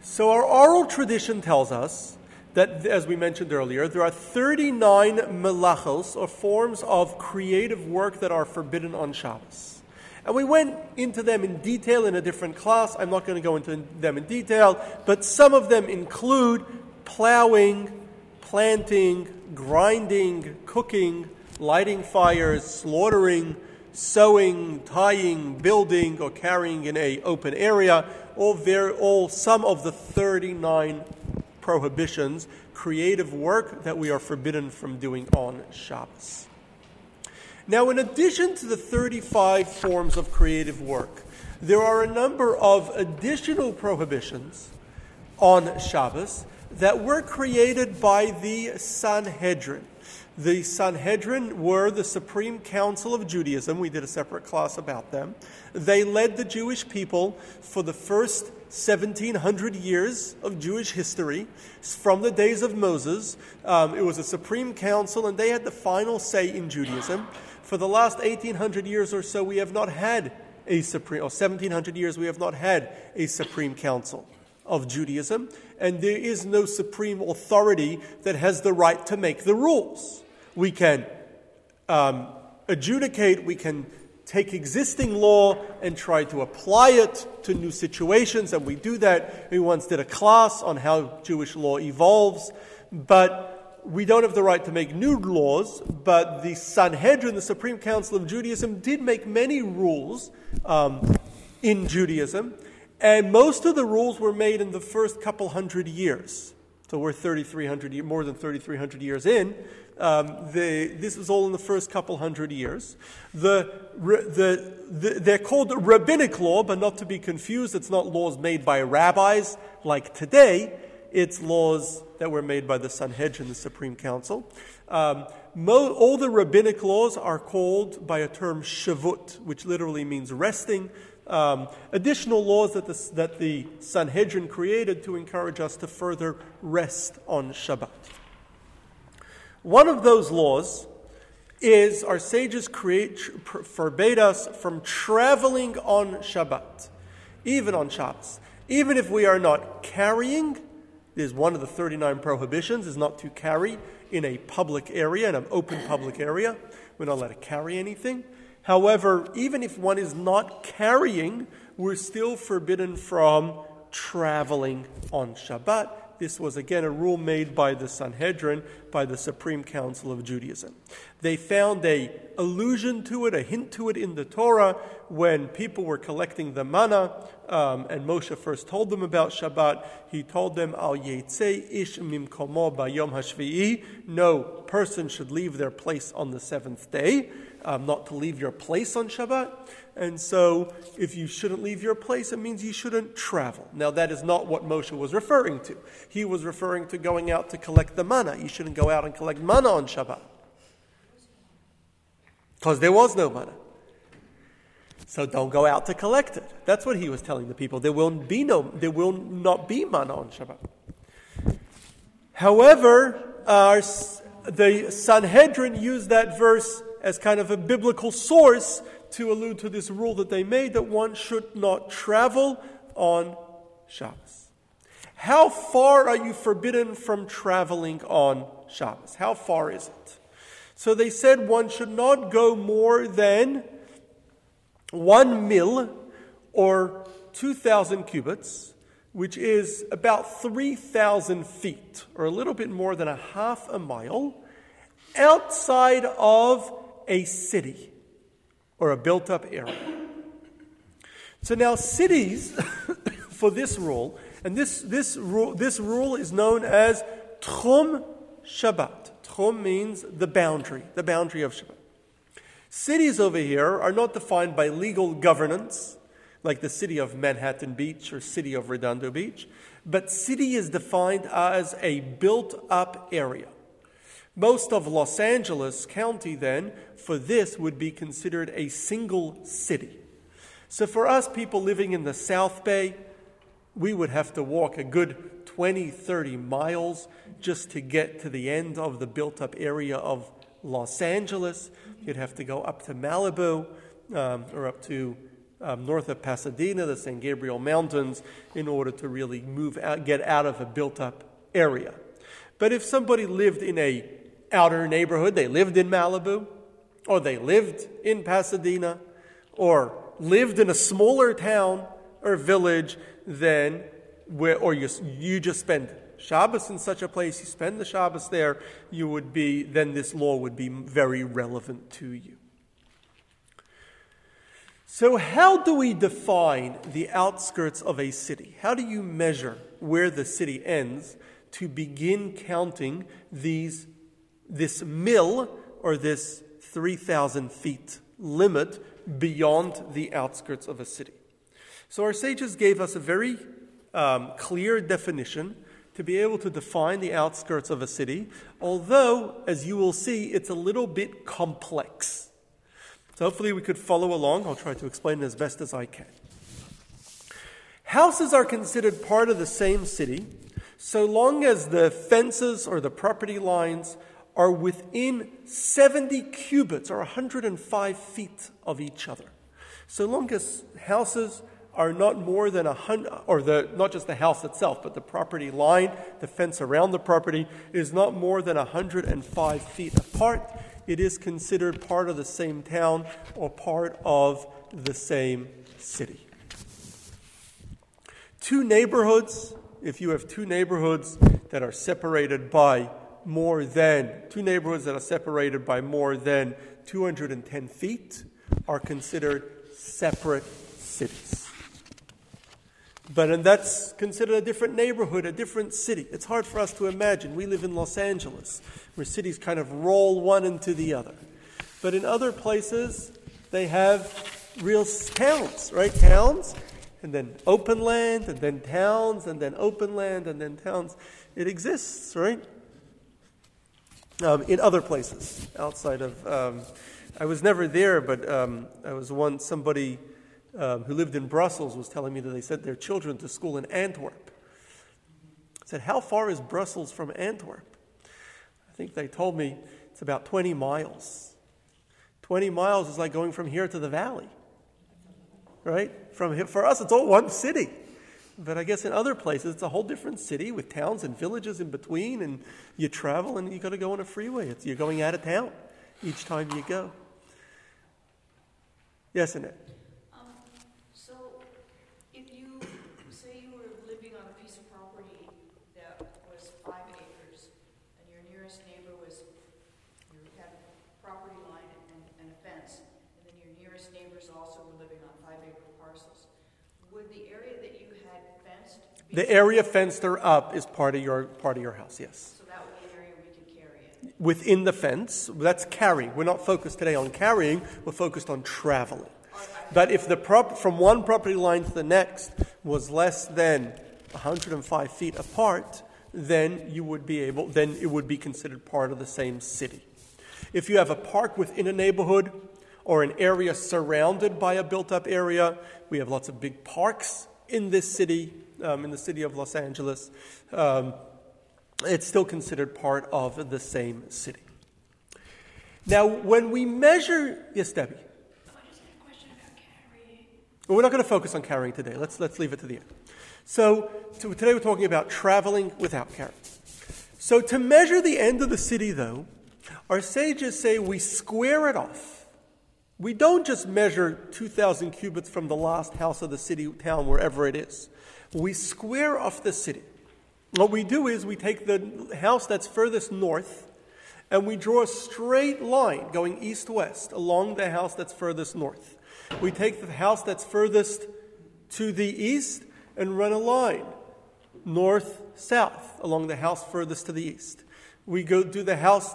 So, our oral tradition tells us that, as we mentioned earlier, there are 39 melachos, or forms of creative work that are forbidden on Shabbos. And we went into them in detail in a different class. I'm not going to go into them in detail, but some of them include plowing, planting, grinding, cooking, lighting fires, slaughtering, sewing, tying, building, or carrying in a open area, all, very, all some of the 39 prohibitions, creative work that we are forbidden from doing on Shabbos. Now, in addition to the 35 forms of creative work, there are a number of additional prohibitions on Shabbos that were created by the Sanhedrin. The Sanhedrin were the supreme council of Judaism. We did a separate class about them. They led the Jewish people for the first 1700 years of Jewish history from the days of Moses. Um, it was a supreme council, and they had the final say in Judaism. For the last 1800 years or so, we have not had a supreme, or 1700 years, we have not had a supreme council of Judaism, and there is no supreme authority that has the right to make the rules we can um, adjudicate, we can take existing law and try to apply it to new situations, and we do that. We once did a class on how Jewish law evolves, but we don't have the right to make new laws. But the Sanhedrin, the Supreme Council of Judaism, did make many rules um, in Judaism, and most of the rules were made in the first couple hundred years. So we're 3,300, more than 3,300 years in. Um, this was all in the first couple hundred years. The, the, the, they're called rabbinic law, but not to be confused. It's not laws made by rabbis like today. It's laws that were made by the Sanhedrin, the Supreme Council. Um, mo- all the rabbinic laws are called by a term shavut, which literally means resting. Um, additional laws that the, that the Sanhedrin created to encourage us to further rest on Shabbat. One of those laws is our sages create, forbade us from traveling on Shabbat, even on Shabbos. Even if we are not carrying, is one of the 39 prohibitions, is not to carry in a public area, in an open public area. We're not allowed to carry anything. However, even if one is not carrying, we're still forbidden from traveling on Shabbat this was again a rule made by the Sanhedrin, by the Supreme Council of Judaism. They found a allusion to it, a hint to it in the Torah when people were collecting the manna, um, and Moshe first told them about Shabbat. He told them, "Al yetze ish mimkomo bayom hashvi'i." No person should leave their place on the seventh day. Um, not to leave your place on Shabbat. And so, if you shouldn't leave your place, it means you shouldn't travel. Now, that is not what Moshe was referring to. He was referring to going out to collect the manna. You shouldn't go out and collect manna on Shabbat. Because there was no manna. So don't go out to collect it. That's what he was telling the people. There will be no, there will not be manna on Shabbat. However, the Sanhedrin used that verse as kind of a biblical source to allude to this rule that they made that one should not travel on Shabbos. How far are you forbidden from traveling on Shabbos? How far is it? So they said one should not go more than one mil or 2,000 cubits, which is about 3,000 feet, or a little bit more than a half a mile, outside of a city or a built up area. So now, cities, for this rule, and this, this, rule, this rule is known as Tchum Shabbat. Tchum means the boundary, the boundary of Shabbat. Cities over here are not defined by legal governance, like the city of Manhattan Beach or city of Redondo Beach, but city is defined as a built up area. Most of Los Angeles County, then, for this would be considered a single city. So for us people living in the South Bay, we would have to walk a good 20, 30 miles just to get to the end of the built up area of Los Angeles. You'd have to go up to Malibu um, or up to um, north of Pasadena, the San Gabriel Mountains, in order to really move out, get out of a built up area. But if somebody lived in a outer neighborhood, they lived in Malibu, or they lived in Pasadena, or lived in a smaller town or village, then, where, or you, you just spend Shabbos in such a place, you spend the Shabbos there, you would be, then this law would be very relevant to you. So, how do we define the outskirts of a city? How do you measure where the city ends to begin counting these, this mil or this 3,000 feet limit beyond the outskirts of a city? So, our sages gave us a very um, clear definition to be able to define the outskirts of a city, although, as you will see, it's a little bit complex. So hopefully we could follow along. I'll try to explain it as best as I can. Houses are considered part of the same city so long as the fences or the property lines are within 70 cubits or 105 feet of each other. So long as houses are not more than a hundred, or the, not just the house itself, but the property line, the fence around the property, is not more than 105 feet apart. It is considered part of the same town or part of the same city. Two neighborhoods, if you have two neighborhoods that are separated by more than, two neighborhoods that are separated by more than 210 feet, are considered separate cities. But and that's considered a different neighborhood, a different city. It's hard for us to imagine. We live in Los Angeles, where cities kind of roll one into the other. But in other places, they have real towns, right? Towns, and then open land, and then towns, and then open land, and then towns. It exists, right? Um, in other places outside of. Um, I was never there, but um, I was once somebody um, who lived in Brussels was telling me that they sent their children to school in Antwerp. I said, How far is Brussels from Antwerp? I think they told me it's about 20 miles. 20 miles is like going from here to the valley. Right? From here, for us, it's all one city. But I guess in other places, it's a whole different city with towns and villages in between, and you travel and you got to go on a freeway. It's, you're going out of town each time you go. Yes, Annette? The area fenced or up is part of your part of your house. Yes. So that would be an area we could carry it. Within the fence, that's carrying. We're not focused today on carrying. We're focused on traveling. But if the prop from one property line to the next was less than 105 feet apart, then you would be able. Then it would be considered part of the same city. If you have a park within a neighborhood or an area surrounded by a built-up area, we have lots of big parks in this city um, in the city of Los Angeles, um, it's still considered part of the same city. Now, when we measure, yes, Debbie. Well, we're not going to focus on carrying today. Let's, let's leave it to the end. So, to, today we're talking about traveling without carrying. So, to measure the end of the city, though, our sages say we square it off. We don't just measure 2,000 cubits from the last house of the city, town, wherever it is we square off the city. What we do is we take the house that's furthest north and we draw a straight line going east west along the house that's furthest north. We take the house that's furthest to the east and run a line north south along the house furthest to the east. We go do the house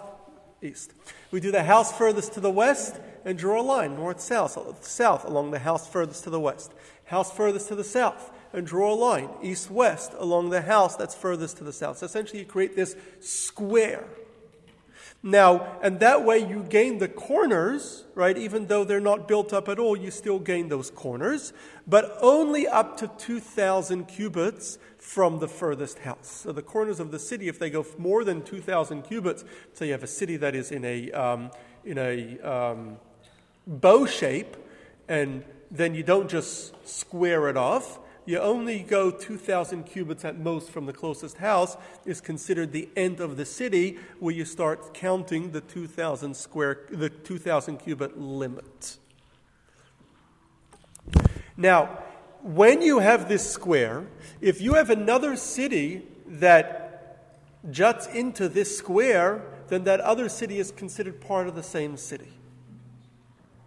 east. We do the house furthest to the west and draw a line north south south along the house furthest to the west. House furthest to the south and draw a line east west along the house that's furthest to the south. So essentially, you create this square. Now, and that way you gain the corners, right? Even though they're not built up at all, you still gain those corners, but only up to 2,000 cubits from the furthest house. So the corners of the city, if they go more than 2,000 cubits, so you have a city that is in a, um, in a um, bow shape, and then you don't just square it off. You only go 2,000 cubits at most from the closest house, is considered the end of the city, where you start counting the 2,000 square, the 2,000 cubit limit. Now, when you have this square, if you have another city that juts into this square, then that other city is considered part of the same city.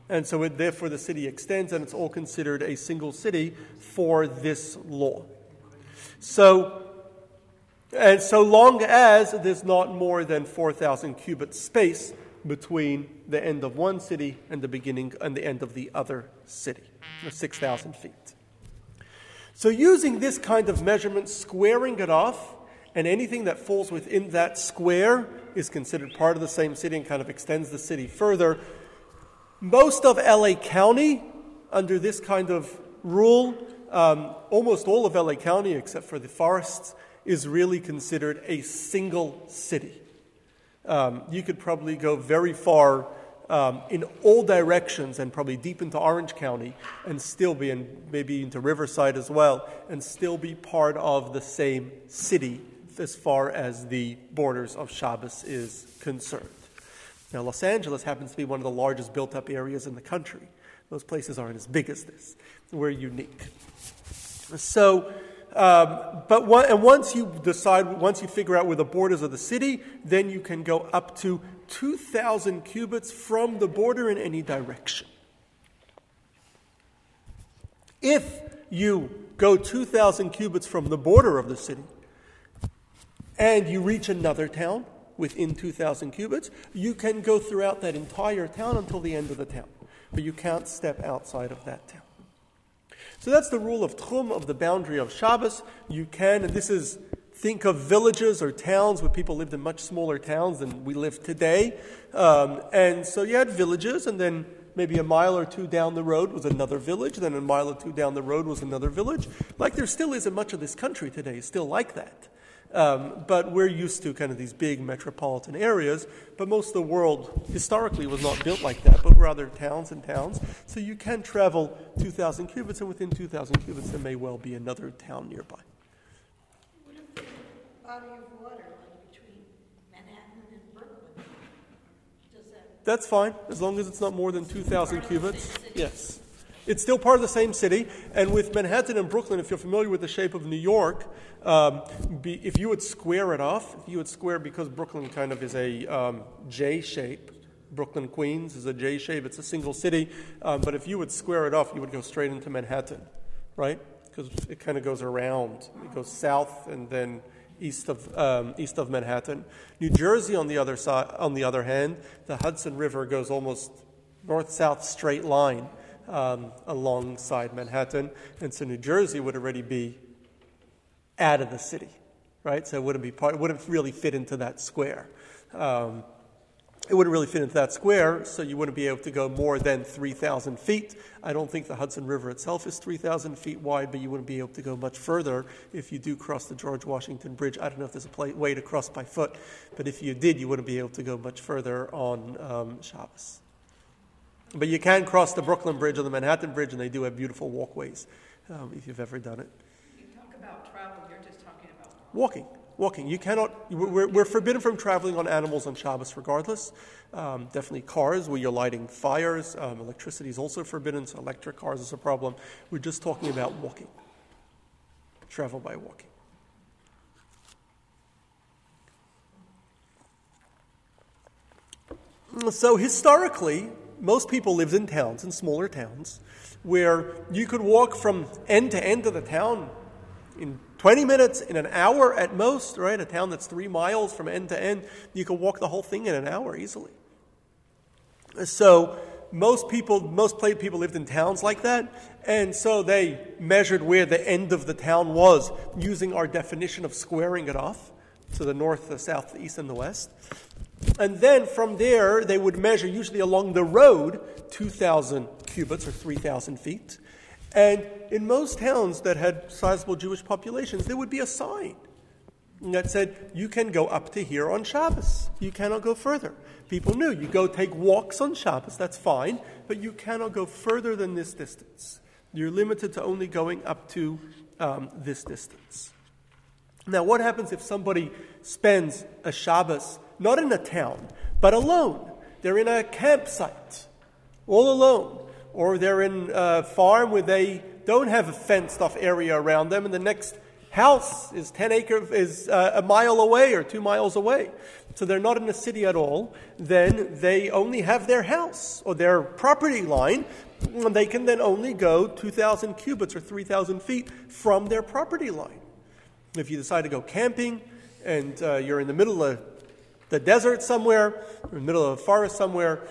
And so, it, therefore, the city extends, and it's all considered a single city for this law. So, and so long as there's not more than 4,000 cubit space between the end of one city and the beginning and the end of the other city, 6,000 feet. So, using this kind of measurement, squaring it off, and anything that falls within that square is considered part of the same city and kind of extends the city further. Most of LA County, under this kind of rule, um, almost all of LA County, except for the forests, is really considered a single city. Um, you could probably go very far um, in all directions and probably deep into Orange County and still be in, maybe into Riverside as well, and still be part of the same city as far as the borders of Shabbos is concerned. Now, Los Angeles happens to be one of the largest built up areas in the country. Those places aren't as big as this. We're unique. So, um, but one, and once you decide, once you figure out where the borders of the city, then you can go up to 2,000 cubits from the border in any direction. If you go 2,000 cubits from the border of the city, and you reach another town within 2,000 cubits, you can go throughout that entire town until the end of the town. But you can't step outside of that town. So that's the rule of Tchum, of the boundary of Shabbos. You can, and this is, think of villages or towns where people lived in much smaller towns than we live today. Um, and so you had villages, and then maybe a mile or two down the road was another village, then a mile or two down the road was another village. Like there still is in much of this country today, still like that. Um, but we're used to kind of these big metropolitan areas. But most of the world historically was not built like that, but rather towns and towns. So you can travel 2,000 cubits, and within 2,000 cubits, there may well be another town nearby. What if the body of water like between Manhattan and Brooklyn? Does that, That's fine, as long as it's not more than 2,000 cubits. Yes. It's still part of the same city. And with Manhattan and Brooklyn, if you're familiar with the shape of New York, um, be, if you would square it off, if you would square, because Brooklyn kind of is a um, J shape, Brooklyn, Queens is a J shape, it's a single city. Um, but if you would square it off, you would go straight into Manhattan, right? Because it kind of goes around. It goes south and then east of, um, east of Manhattan. New Jersey, on the, other side, on the other hand, the Hudson River goes almost north south straight line um, alongside Manhattan. And so New Jersey would already be out of the city, right? So it wouldn't be part, it wouldn't really fit into that square. Um, it wouldn't really fit into that square, so you wouldn't be able to go more than 3,000 feet. I don't think the Hudson River itself is 3,000 feet wide, but you wouldn't be able to go much further if you do cross the George Washington Bridge. I don't know if there's a way to cross by foot, but if you did, you wouldn't be able to go much further on um, Shabbos. But you can cross the Brooklyn Bridge or the Manhattan Bridge, and they do have beautiful walkways um, if you've ever done it. you talk about travel, you're just talking about Walking. Walking. You cannot, we're, we're forbidden from traveling on animals on Shabbos regardless. Um, definitely cars where you're lighting fires. Um, electricity is also forbidden, so electric cars is a problem. We're just talking about walking. Travel by walking. So historically, most people lived in towns, in smaller towns, where you could walk from end to end of the town in 20 minutes, in an hour at most, right? A town that's three miles from end to end, you could walk the whole thing in an hour easily. So most people, most people lived in towns like that, and so they measured where the end of the town was using our definition of squaring it off to the north, the south, the east, and the west. And then from there, they would measure, usually along the road, 2,000 cubits or 3,000 feet. And in most towns that had sizable Jewish populations, there would be a sign that said you can go up to here on Shabbos. You cannot go further. People knew you go take walks on Shabbos, that's fine, but you cannot go further than this distance. You're limited to only going up to um, this distance. Now, what happens if somebody spends a Shabbos not in a town, but alone? They're in a campsite, all alone, or they're in a farm where they don't have a fenced off area around them, and the next house is 10 acre is uh, a mile away or two miles away. So they're not in a city at all. Then they only have their house or their property line and they can then only go 2000 cubits or 3000 feet from their property line. If you decide to go camping and uh, you're in the middle of the desert somewhere in the middle of a forest somewhere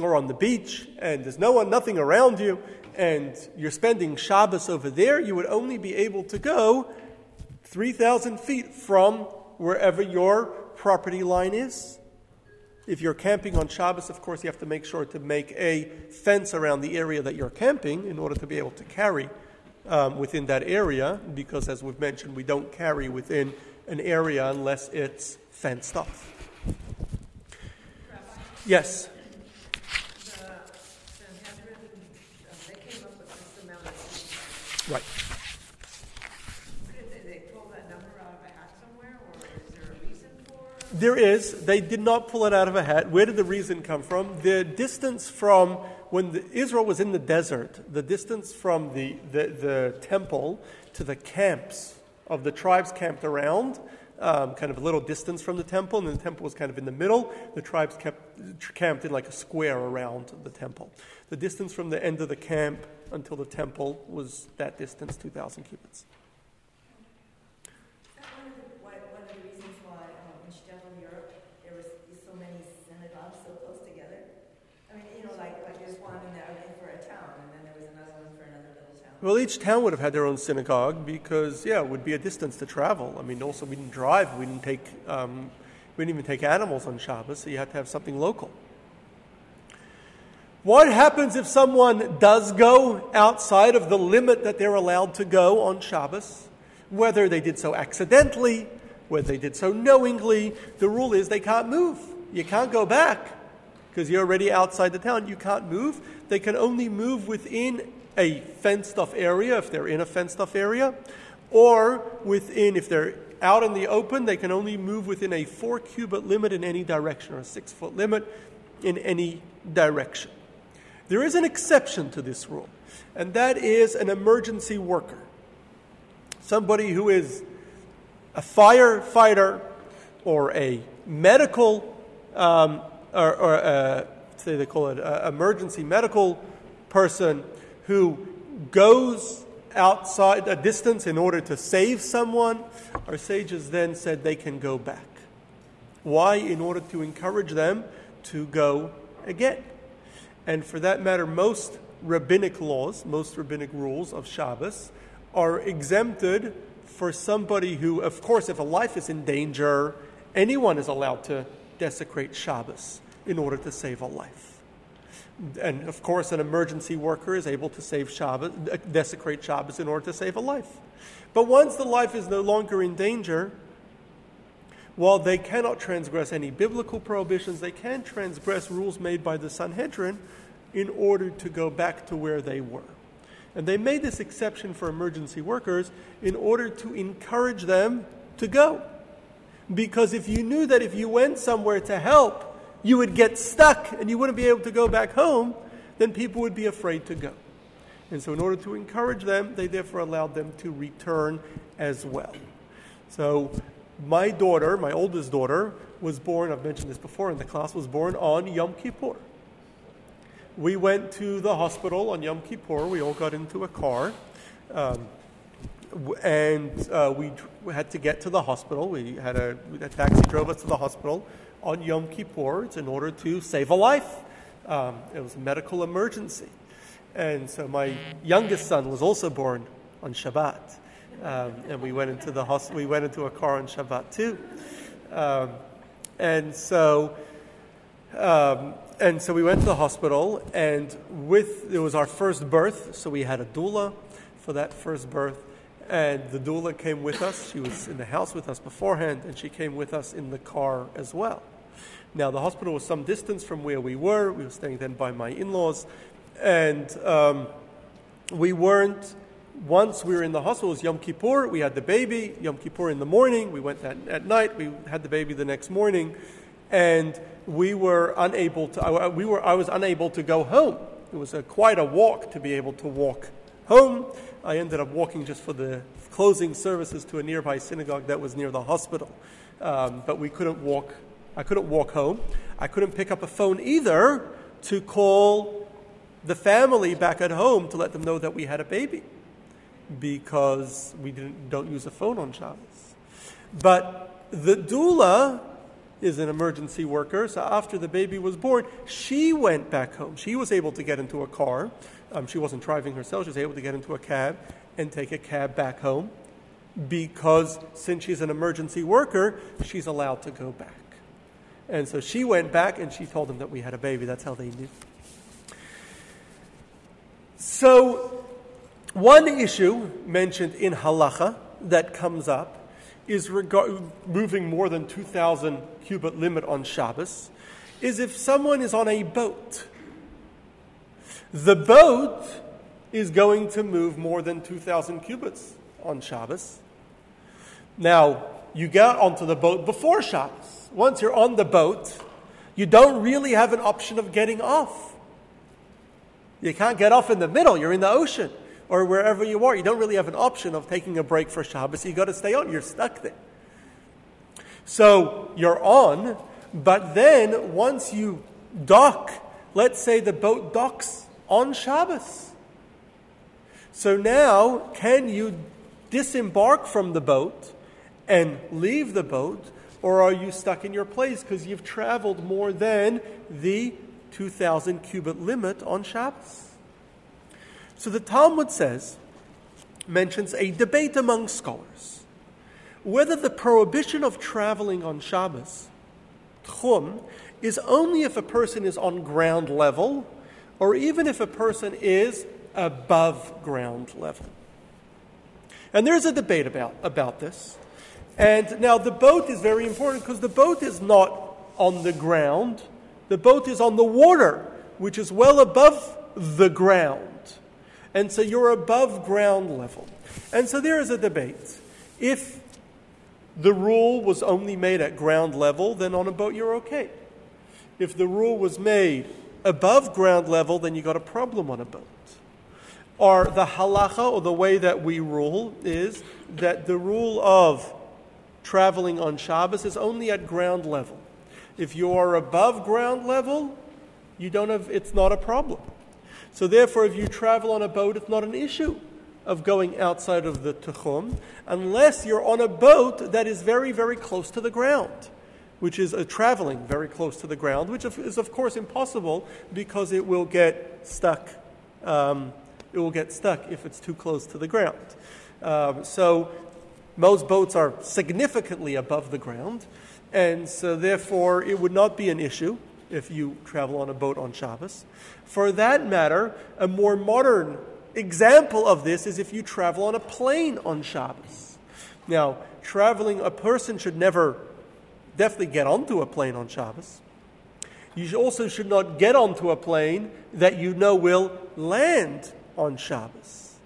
or on the beach and there's no one nothing around you and you're spending Shabbos over there, you would only be able to go 3,000 feet from wherever your property line is. If you're camping on Shabbos, of course, you have to make sure to make a fence around the area that you're camping in order to be able to carry um, within that area, because as we've mentioned, we don't carry within an area unless it's fenced off. Yes. Right. There is. They did not pull it out of a hat. Where did the reason come from? The distance from when the, Israel was in the desert, the distance from the, the, the, temple to the camps of the tribes camped around, um, kind of a little distance from the temple, and the temple was kind of in the middle. The tribes kept camped in like a square around the temple. The distance from the end of the camp until the temple was that distance, 2,000 cubits. Well, each town would have had their own synagogue because, yeah, it would be a distance to travel. I mean, also we didn't drive, we didn't take, um, we didn't even take animals on Shabbos, so you had to have something local. What happens if someone does go outside of the limit that they're allowed to go on Shabbos? Whether they did so accidentally, whether they did so knowingly, the rule is they can't move. You can't go back because you're already outside the town. You can't move. They can only move within a fenced off area if they're in a fenced off area, or within, if they're out in the open, they can only move within a four cubit limit in any direction or a six foot limit in any direction. There is an exception to this rule, and that is an emergency worker. Somebody who is a firefighter or a medical, um, or, or a, say they call it an emergency medical person who goes outside a distance in order to save someone, our sages then said they can go back. Why? In order to encourage them to go again. And for that matter, most rabbinic laws, most rabbinic rules of Shabbos are exempted for somebody who, of course, if a life is in danger, anyone is allowed to desecrate Shabbos in order to save a life and of course, an emergency worker is able to save Shabbos, uh, desecrate Shabbos in order to save a life. But once the life is no longer in danger, while they cannot transgress any biblical prohibitions, they can transgress rules made by the Sanhedrin in order to go back to where they were. And they made this exception for emergency workers in order to encourage them to go. Because if you knew that if you went somewhere to help, you would get stuck and you wouldn't be able to go back home, then people would be afraid to go. And so, in order to encourage them, they therefore allowed them to return as well. So, my daughter, my oldest daughter, was born, I've mentioned this before in the class, was born on Yom Kippur. We went to the hospital on Yom Kippur. We all got into a car. Um, and uh, we had to get to the hospital. We had a, a taxi drove us to the hospital on Yom Kippur in order to save a life. Um, it was a medical emergency. And so my youngest son was also born on Shabbat. Um, and we went into the hos- we went into a car on Shabbat too. Um, and so um, and so we went to the hospital and with it was our first birth, so we had a doula for that first birth. And the doula came with us. She was in the house with us beforehand, and she came with us in the car as well. Now, the hospital was some distance from where we were. We were staying then by my in laws. And um, we weren't, once we were in the hospital, it was Yom Kippur. We had the baby, Yom Kippur in the morning. We went at, at night. We had the baby the next morning. And we were unable to, I, we were, I was unable to go home. It was a, quite a walk to be able to walk home. I ended up walking just for the closing services to a nearby synagogue that was near the hospital. Um, but we couldn't walk I couldn't walk home. I couldn't pick up a phone either to call the family back at home to let them know that we had a baby because we didn't, don't use a phone on Shabbos. But the doula is an emergency worker, so after the baby was born, she went back home. She was able to get into a car. Um, she wasn't driving herself, she was able to get into a cab and take a cab back home because since she's an emergency worker, she's allowed to go back. And so she went back and she told them that we had a baby. That's how they knew. So, one issue mentioned in halacha that comes up is regard, moving more than 2,000 cubit limit on Shabbos, is if someone is on a boat. The boat is going to move more than 2,000 cubits on Shabbos. Now, you get onto the boat before Shabbos once you're on the boat, you don't really have an option of getting off. You can't get off in the middle, you're in the ocean or wherever you are. You don't really have an option of taking a break for Shabbos. You've got to stay on, you're stuck there. So you're on, but then once you dock, let's say the boat docks on Shabbos. So now, can you disembark from the boat and leave the boat or are you stuck in your place because you've traveled more than the 2,000 cubit limit on Shabbos? So the Talmud says, mentions a debate among scholars whether the prohibition of traveling on Shabbos, tchum, is only if a person is on ground level or even if a person is above ground level. And there's a debate about, about this. And now the boat is very important because the boat is not on the ground, the boat is on the water, which is well above the ground. And so you're above ground level. And so there is a debate. If the rule was only made at ground level, then on a boat you're okay. If the rule was made above ground level, then you got a problem on a boat. Or the halacha, or the way that we rule, is that the rule of traveling on Shabbos is only at ground level. If you are above ground level, you don't have, it's not a problem. So therefore, if you travel on a boat, it's not an issue of going outside of the Tchum, unless you're on a boat that is very, very close to the ground, which is a traveling very close to the ground, which is of course impossible because it will get stuck. Um, it will get stuck if it's too close to the ground. Um, so most boats are significantly above the ground, and so therefore it would not be an issue if you travel on a boat on Shabbos. For that matter, a more modern example of this is if you travel on a plane on Shabbos. Now, traveling, a person should never definitely get onto a plane on Shabbos. You also should not get onto a plane that you know will land on Shabbos.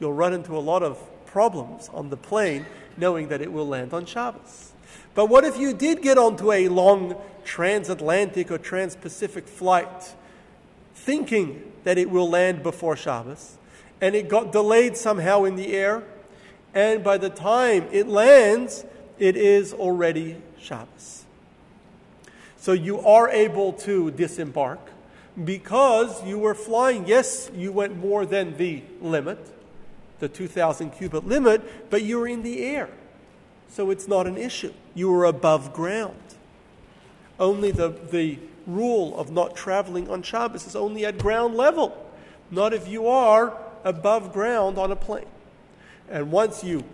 You'll run into a lot of problems on the plane knowing that it will land on Shabbos. But what if you did get onto a long transatlantic or trans-Pacific flight thinking that it will land before Shabbos and it got delayed somehow in the air and by the time it lands it is already Shabbos. So you are able to disembark because you were flying. Yes, you went more than the limit, the 2,000 cubit limit, but you were in the air. So it's not an issue. You were above ground. Only the, the rule of not traveling on Shabbos is only at ground level, not if you are above ground on a plane. And once you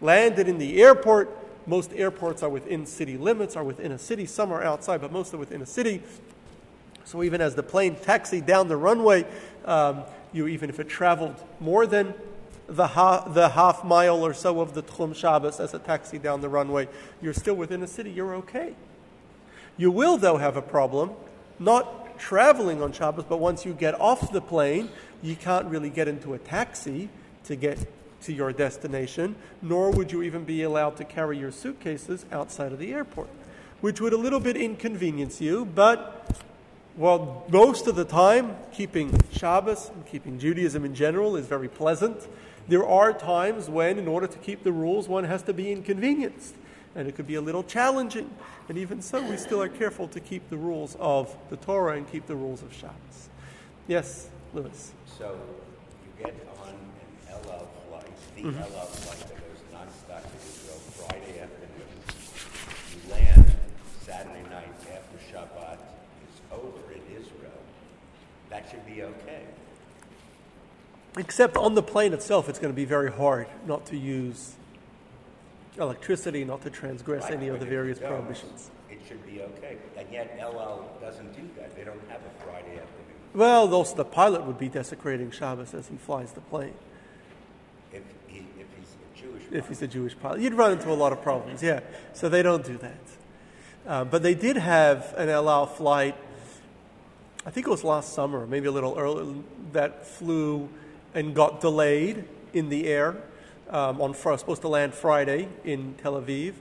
landed in the airport, most airports are within city limits, are within a city, some are outside, but most are within a city. So even as the plane taxied down the runway, um, you even if it traveled more than the, ha- the half mile or so of the Tchum Shabbos as a taxi down the runway, you're still within the city, you're okay. You will, though, have a problem, not traveling on Shabbos, but once you get off the plane, you can't really get into a taxi to get to your destination, nor would you even be allowed to carry your suitcases outside of the airport, which would a little bit inconvenience you, but well, most of the time, keeping Shabbos and keeping Judaism in general is very pleasant. There are times when, in order to keep the rules, one has to be inconvenienced, and it could be a little challenging. And even so, we still are careful to keep the rules of the Torah and keep the rules of Shabbos. Yes, Lewis. So you get on an El Al flight, the Mm-hmm. El Al flight that goes nonstop to Israel Friday afternoon. You land Saturday night after Shabbat is over in Israel. That should be okay. Except on the plane itself, it's going to be very hard not to use electricity, not to transgress Right, any of the various prohibitions. It should be okay. And yet El Al doesn't do that. They don't have a Friday afternoon. Well, also the pilot would be desecrating Shabbos as he flies the plane. If, he, if he's a Jewish if he's a Jewish pilot. You'd run into a lot of problems, yeah. So they don't do that. Uh, but they did have an El Al flight, I think it was last summer, maybe a little earlier, that flew and got delayed in the air. Um, on supposed to land Friday in Tel Aviv,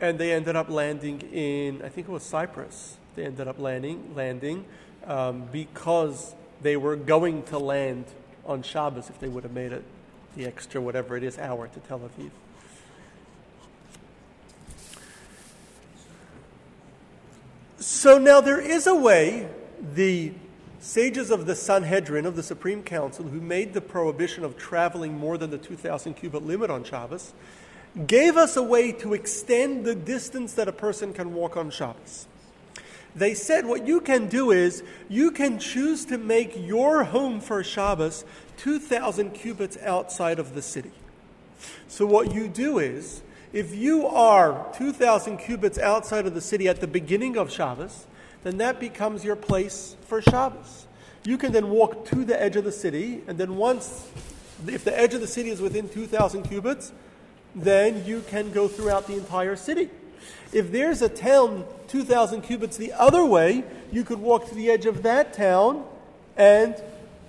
and they ended up landing in I think it was Cyprus. They ended up landing landing um, because they were going to land on Shabbos if they would have made it the extra whatever it is hour to Tel Aviv. So now there is a way the sages of the Sanhedrin of the Supreme Council, who made the prohibition of traveling more than the 2,000 cubit limit on Shabbos, gave us a way to extend the distance that a person can walk on Shabbos. They said what you can do is you can choose to make your home for Shabbos 2,000 cubits outside of the city. So what you do is, if you are 2,000 cubits outside of the city at the beginning of Shabbos, then that becomes your place for Shabbos. You can then walk to the edge of the city, and then once, if the edge of the city is within 2,000 cubits, then you can go throughout the entire city. If there's a town 2,000 cubits the other way, you could walk to the edge of that town and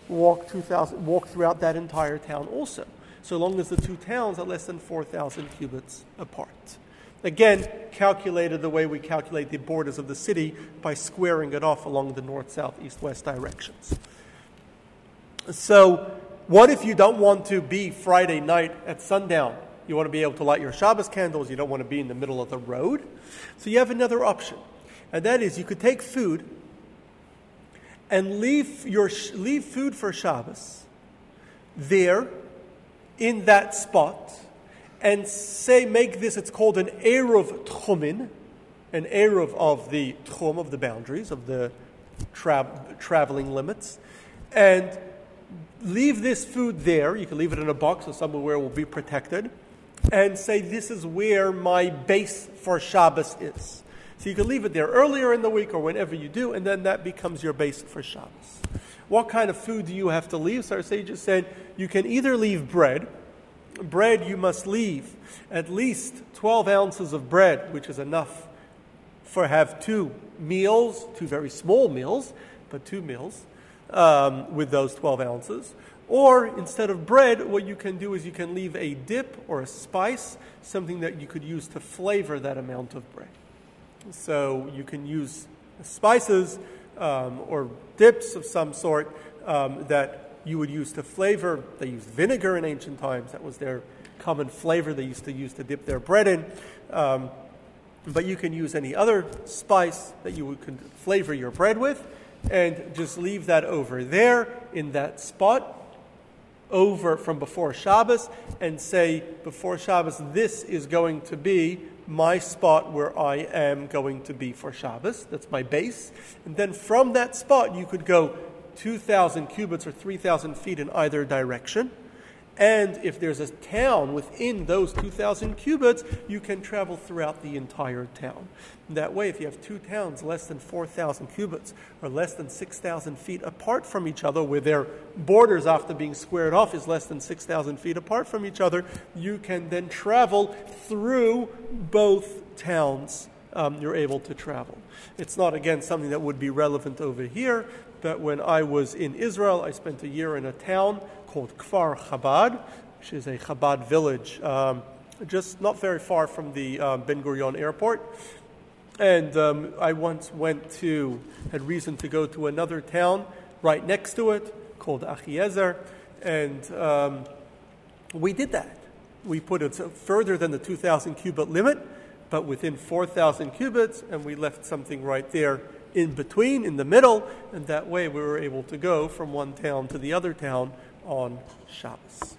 walk, 2,000, walk throughout that entire town also, so long as the two towns are less than 4,000 cubits apart. Again, calculated the way we calculate the borders of the city by squaring it off along the north, south, east, west directions. So, what if you don't want to be Friday night at sundown? You want to be able to light your Shabbos candles, you don't want to be in the middle of the road. So, you have another option, and that is you could take food and leave, your, leave food for Shabbos there in that spot and say, make this, it's called an Eruv Tchumin, an Eruv of the Tchum, of the boundaries, of the tra- traveling limits, and leave this food there. You can leave it in a box or somewhere where it will be protected, and say, this is where my base for Shabbos is. So you can leave it there earlier in the week or whenever you do, and then that becomes your base for Shabbos. What kind of food do you have to leave? So our sages said you can either leave bread. Bread you must leave at least 12 ounces of bread, which is enough for have two meals, two very small meals, but two meals um, with those 12 ounces. Or instead of bread, what you can do is you can leave a dip or a spice, something that you could use to flavor that amount of bread. So you can use spices um, or dips of some sort um, that you would use to flavor. They used vinegar in ancient times. That was their common flavor they used to use to dip their bread in. Um, but you can use any other spice that you would flavor your bread with and just leave that over there in that spot over from before Shabbos and say, before Shabbos, this is going to be my spot where I am going to be for Shabbos. That's my base. And then from that spot, you could go 2,000 cubits or 3,000 feet in either direction And if there's a town within those 2,000 cubits, you can travel throughout the entire town. That way, if you have two towns less than 4,000 cubits or less than 6,000 feet apart from each other, where their borders after being squared off is less than 6,000 feet apart from each other, you can then travel through both towns. Um, you're able to travel. It's not, again, something that would be relevant over here, but when I was in Israel, I spent a year in a town called Kfar Chabad, which is a Chabad village, um, just not very far from the um, Ben Gurion airport. And um, I once went to, had reason to go to another town right next to it called Achiezer, and um, we did that. We put it further than the 2,000 cubit limit, but within 4,000 cubits, and we left something right there in between, in the middle, and that way we were able to go from one town to the other town on Shabbos.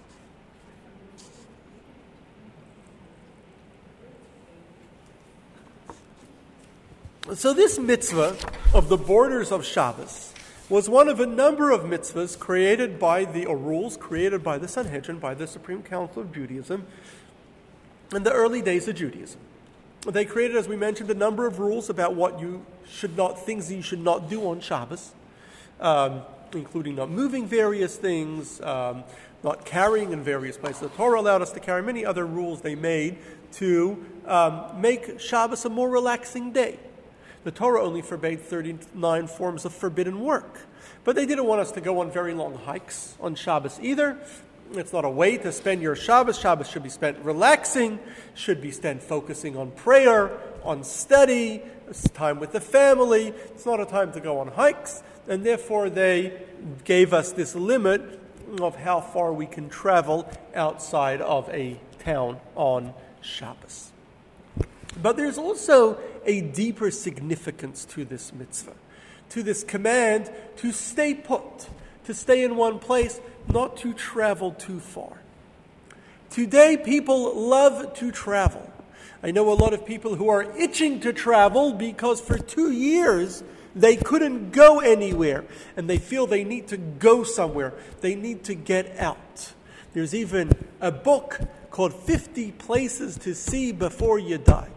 So, this mitzvah of the borders of Shabbos was one of a number of mitzvahs created by the, rules created by the Sanhedrin, by the Supreme Council of Judaism, in the early days of Judaism. They created, as we mentioned, a number of rules about what you should not, things you should not do on Shabbos. Um, including not moving various things, um, not carrying in various places. The Torah allowed us to carry many other rules they made to um, make Shabbos a more relaxing day. The Torah only forbade 39 forms of forbidden work. But they didn't want us to go on very long hikes on Shabbos either. It's not a way to spend your Shabbos. Shabbos should be spent relaxing, should be spent focusing on prayer, on study, time with the family. It's not a time to go on hikes and therefore they gave us this limit of how far we can travel outside of a town on Shabbos. But there's also a deeper significance to this mitzvah, to this command to stay put, to stay in one place, not to travel too far. Today, people love to travel. I know a lot of people who are itching to travel because for two years they couldn't go anywhere, and they feel they need to go somewhere. They need to get out. There's even a book called 50 Places to See Before You Die.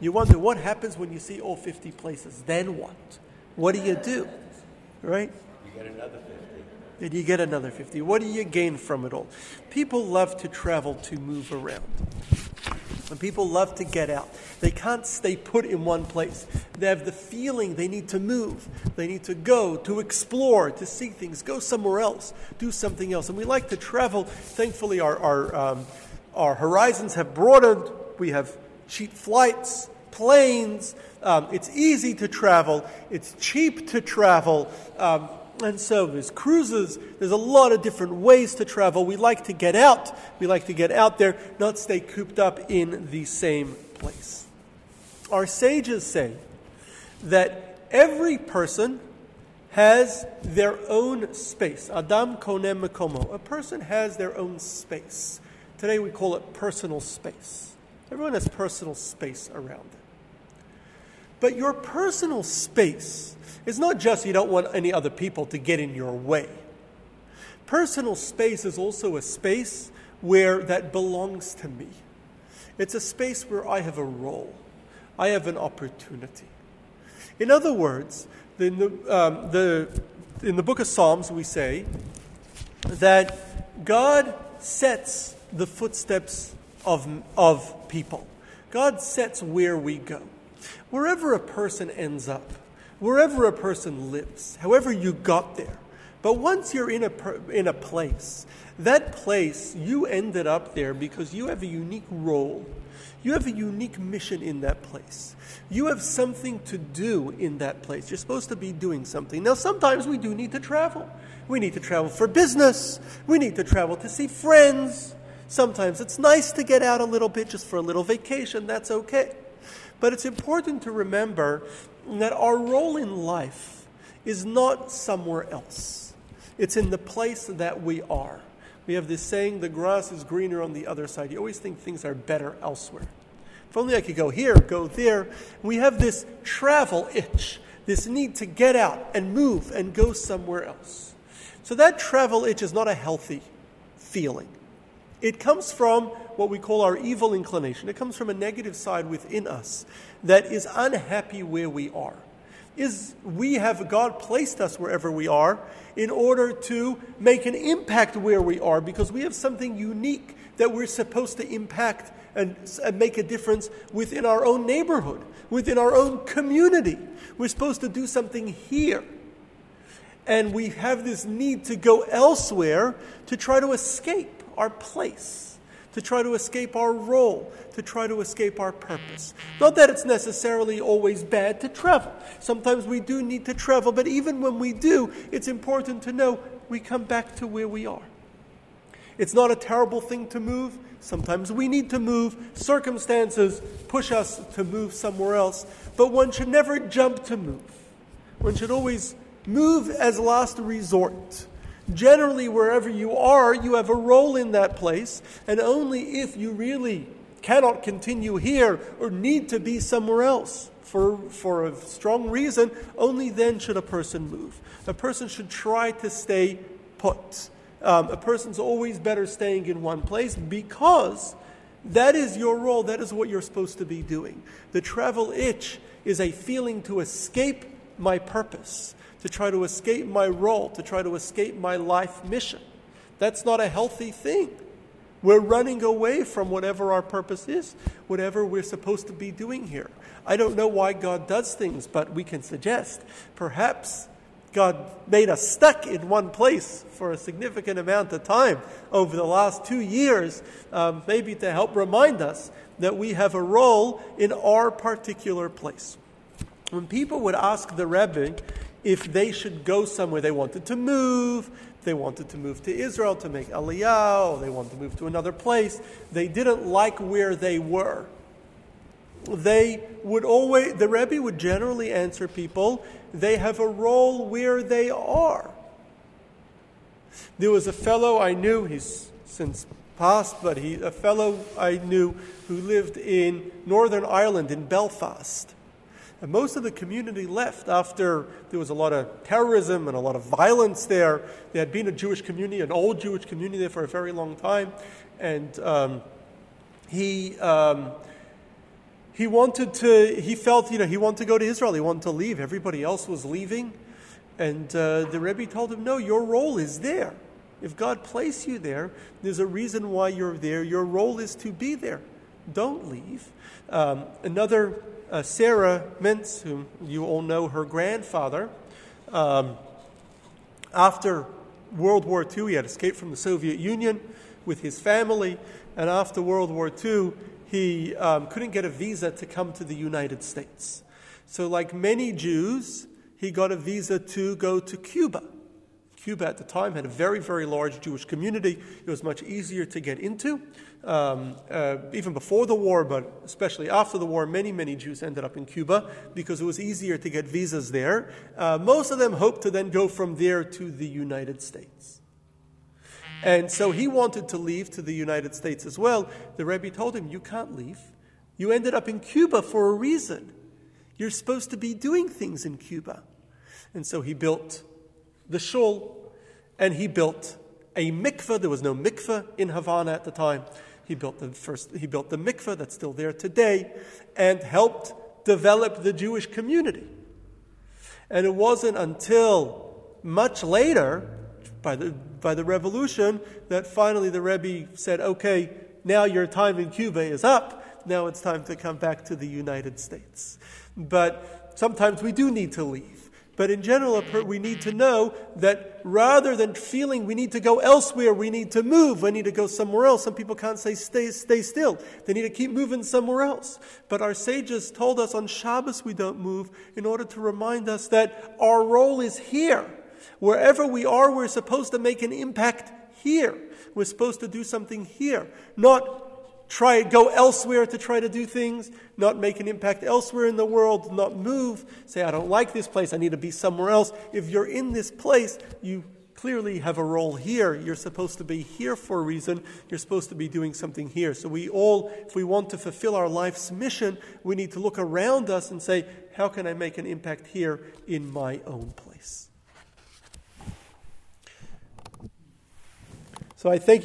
You wonder what happens when you see all 50 places. Then what? What do you do? Right? You get another 50. Then you get another 50. What do you gain from it all? People love to travel to move around. And people love to get out. They can't stay put in one place. They have the feeling they need to move. They need to go, to explore, to see things, go somewhere else, do something else. And we like to travel. Thankfully, our, our, um, our horizons have broadened. We have cheap flights, planes. Um, it's easy to travel, it's cheap to travel. Um, and so there's cruises, there's a lot of different ways to travel. We like to get out. We like to get out there, not stay cooped up in the same place. Our sages say that every person has their own space. Adam konem mekomo. A person has their own space. Today we call it personal space. Everyone has personal space around them. But your personal space it's not just you don't want any other people to get in your way. Personal space is also a space where that belongs to me. It's a space where I have a role, I have an opportunity. In other words, in the, um, the, in the book of Psalms, we say that God sets the footsteps of, of people. God sets where we go. Wherever a person ends up, wherever a person lives, however you got there. But once you're in a, in a place, that place, you ended up there because you have a unique role. You have a unique mission in that place. You have something to do in that place. You're supposed to be doing something. Now, sometimes we do need to travel. We need to travel for business. We need to travel to see friends. Sometimes it's nice to get out a little bit just for a little vacation. That's okay. But it's important to remember that our role in life is not somewhere else, it's in the place that we are. We have this saying, the grass is greener on the other side. You always think things are better elsewhere. If only I could go here, go there. We have this travel itch, this need to get out and move and go somewhere else. So that travel itch is not a healthy feeling. It comes from what we call our evil inclination. It comes from a negative side within us that is unhappy where we are. Is we have God placed us wherever we are in order to make an impact where we are because we have something unique that we're supposed to impact and, and make a difference within our own neighborhood, within our own community. We're supposed to do something here. And we have this need to go elsewhere to try to escape our place, to try to escape our role, to try to escape our purpose. Not that it's necessarily always bad to travel. Sometimes we do need to travel, but even when we do, it's important to know we come back to where we are. It's not a terrible thing to move. Sometimes we need to move. Circumstances push us to move somewhere else. But one should never jump to move. One should always move as last resort. Generally, wherever you are, you have a role in that place, and only if you really cannot continue here or need to be somewhere else for, for a strong reason, only then should a person move. A person should try to stay put. Um, a person's always better staying in one place because that is your role, that is what you're supposed to be doing. The travel itch is a feeling to escape my purpose to try to escape my role, to try to escape my life mission. That's not a healthy thing. We're running away from whatever our purpose is, whatever we're supposed to be doing here. I don't know why God does things, but we can suggest perhaps God made us stuck in one place for a significant amount of time over the last two years, um, maybe to help remind us that we have a role in our particular place. When people would ask the Rebbe, if they should go somewhere. They wanted to move, they wanted to move to Israel to make Aliyah, or they wanted to move to another place. They didn't like where they were. They would always, the Rebbe would generally answer people, they have a role where they are. There was a fellow I knew, he's since passed, but he, a fellow I knew who lived in Northern Ireland, in Belfast. And most of the community left after there was a lot of terrorism and a lot of violence there. There had been a Jewish community, an old Jewish community there for a very long time. And um, he, um, he wanted to, he felt, you know, he wanted to go to Israel. He wanted to leave. Everybody else was leaving. And uh, the Rebbe told him, no, your role is there. If God placed you there, there's a reason why you're there. Your role is to be there. Don't leave. Um, another uh, Sarah Mintz, whom you all know, her grandfather, um, after World War II, he had escaped from the Soviet Union with his family, and after World War II, he um, couldn't get a visa to come to the United States. So, like many Jews, he got a visa to go to Cuba. Cuba at the time had a very, very large Jewish community. It was much easier to get into. Um, uh, even before the war, but especially after the war, many, many Jews ended up in Cuba because it was easier to get visas there. Uh, most of them hoped to then go from there to the United States. And so he wanted to leave to the United States as well. The Rebbe told him, You can't leave. You ended up in Cuba for a reason. You're supposed to be doing things in Cuba. And so he built the shul, and he built a mikveh. There was no mikveh in Havana at the time. He built the first. He built the mikveh that's still there today, and helped develop the Jewish community. And it wasn't until much later, by the by the revolution, that finally the Rebbe said, "Okay, now your time in Cuba is up. Now it's time to come back to the United States." But sometimes we do need to leave. But in general, we need to know that rather than feeling we need to go elsewhere, we need to move, we need to go somewhere else. Some people can't say stay, stay still. They need to keep moving somewhere else. But our sages told us on Shabbos we don't move in order to remind us that our role is here. Wherever we are, we're supposed to make an impact here. We're supposed to do something here, not try it go elsewhere to try to do things, not make an impact elsewhere in the world, not move, say I don't like this place, I need to be somewhere else. If you're in this place, you clearly have a role here. You're supposed to be here for a reason. You're supposed to be doing something here. So we all if we want to fulfill our life's mission, we need to look around us and say, how can I make an impact here in my own place? So I thank you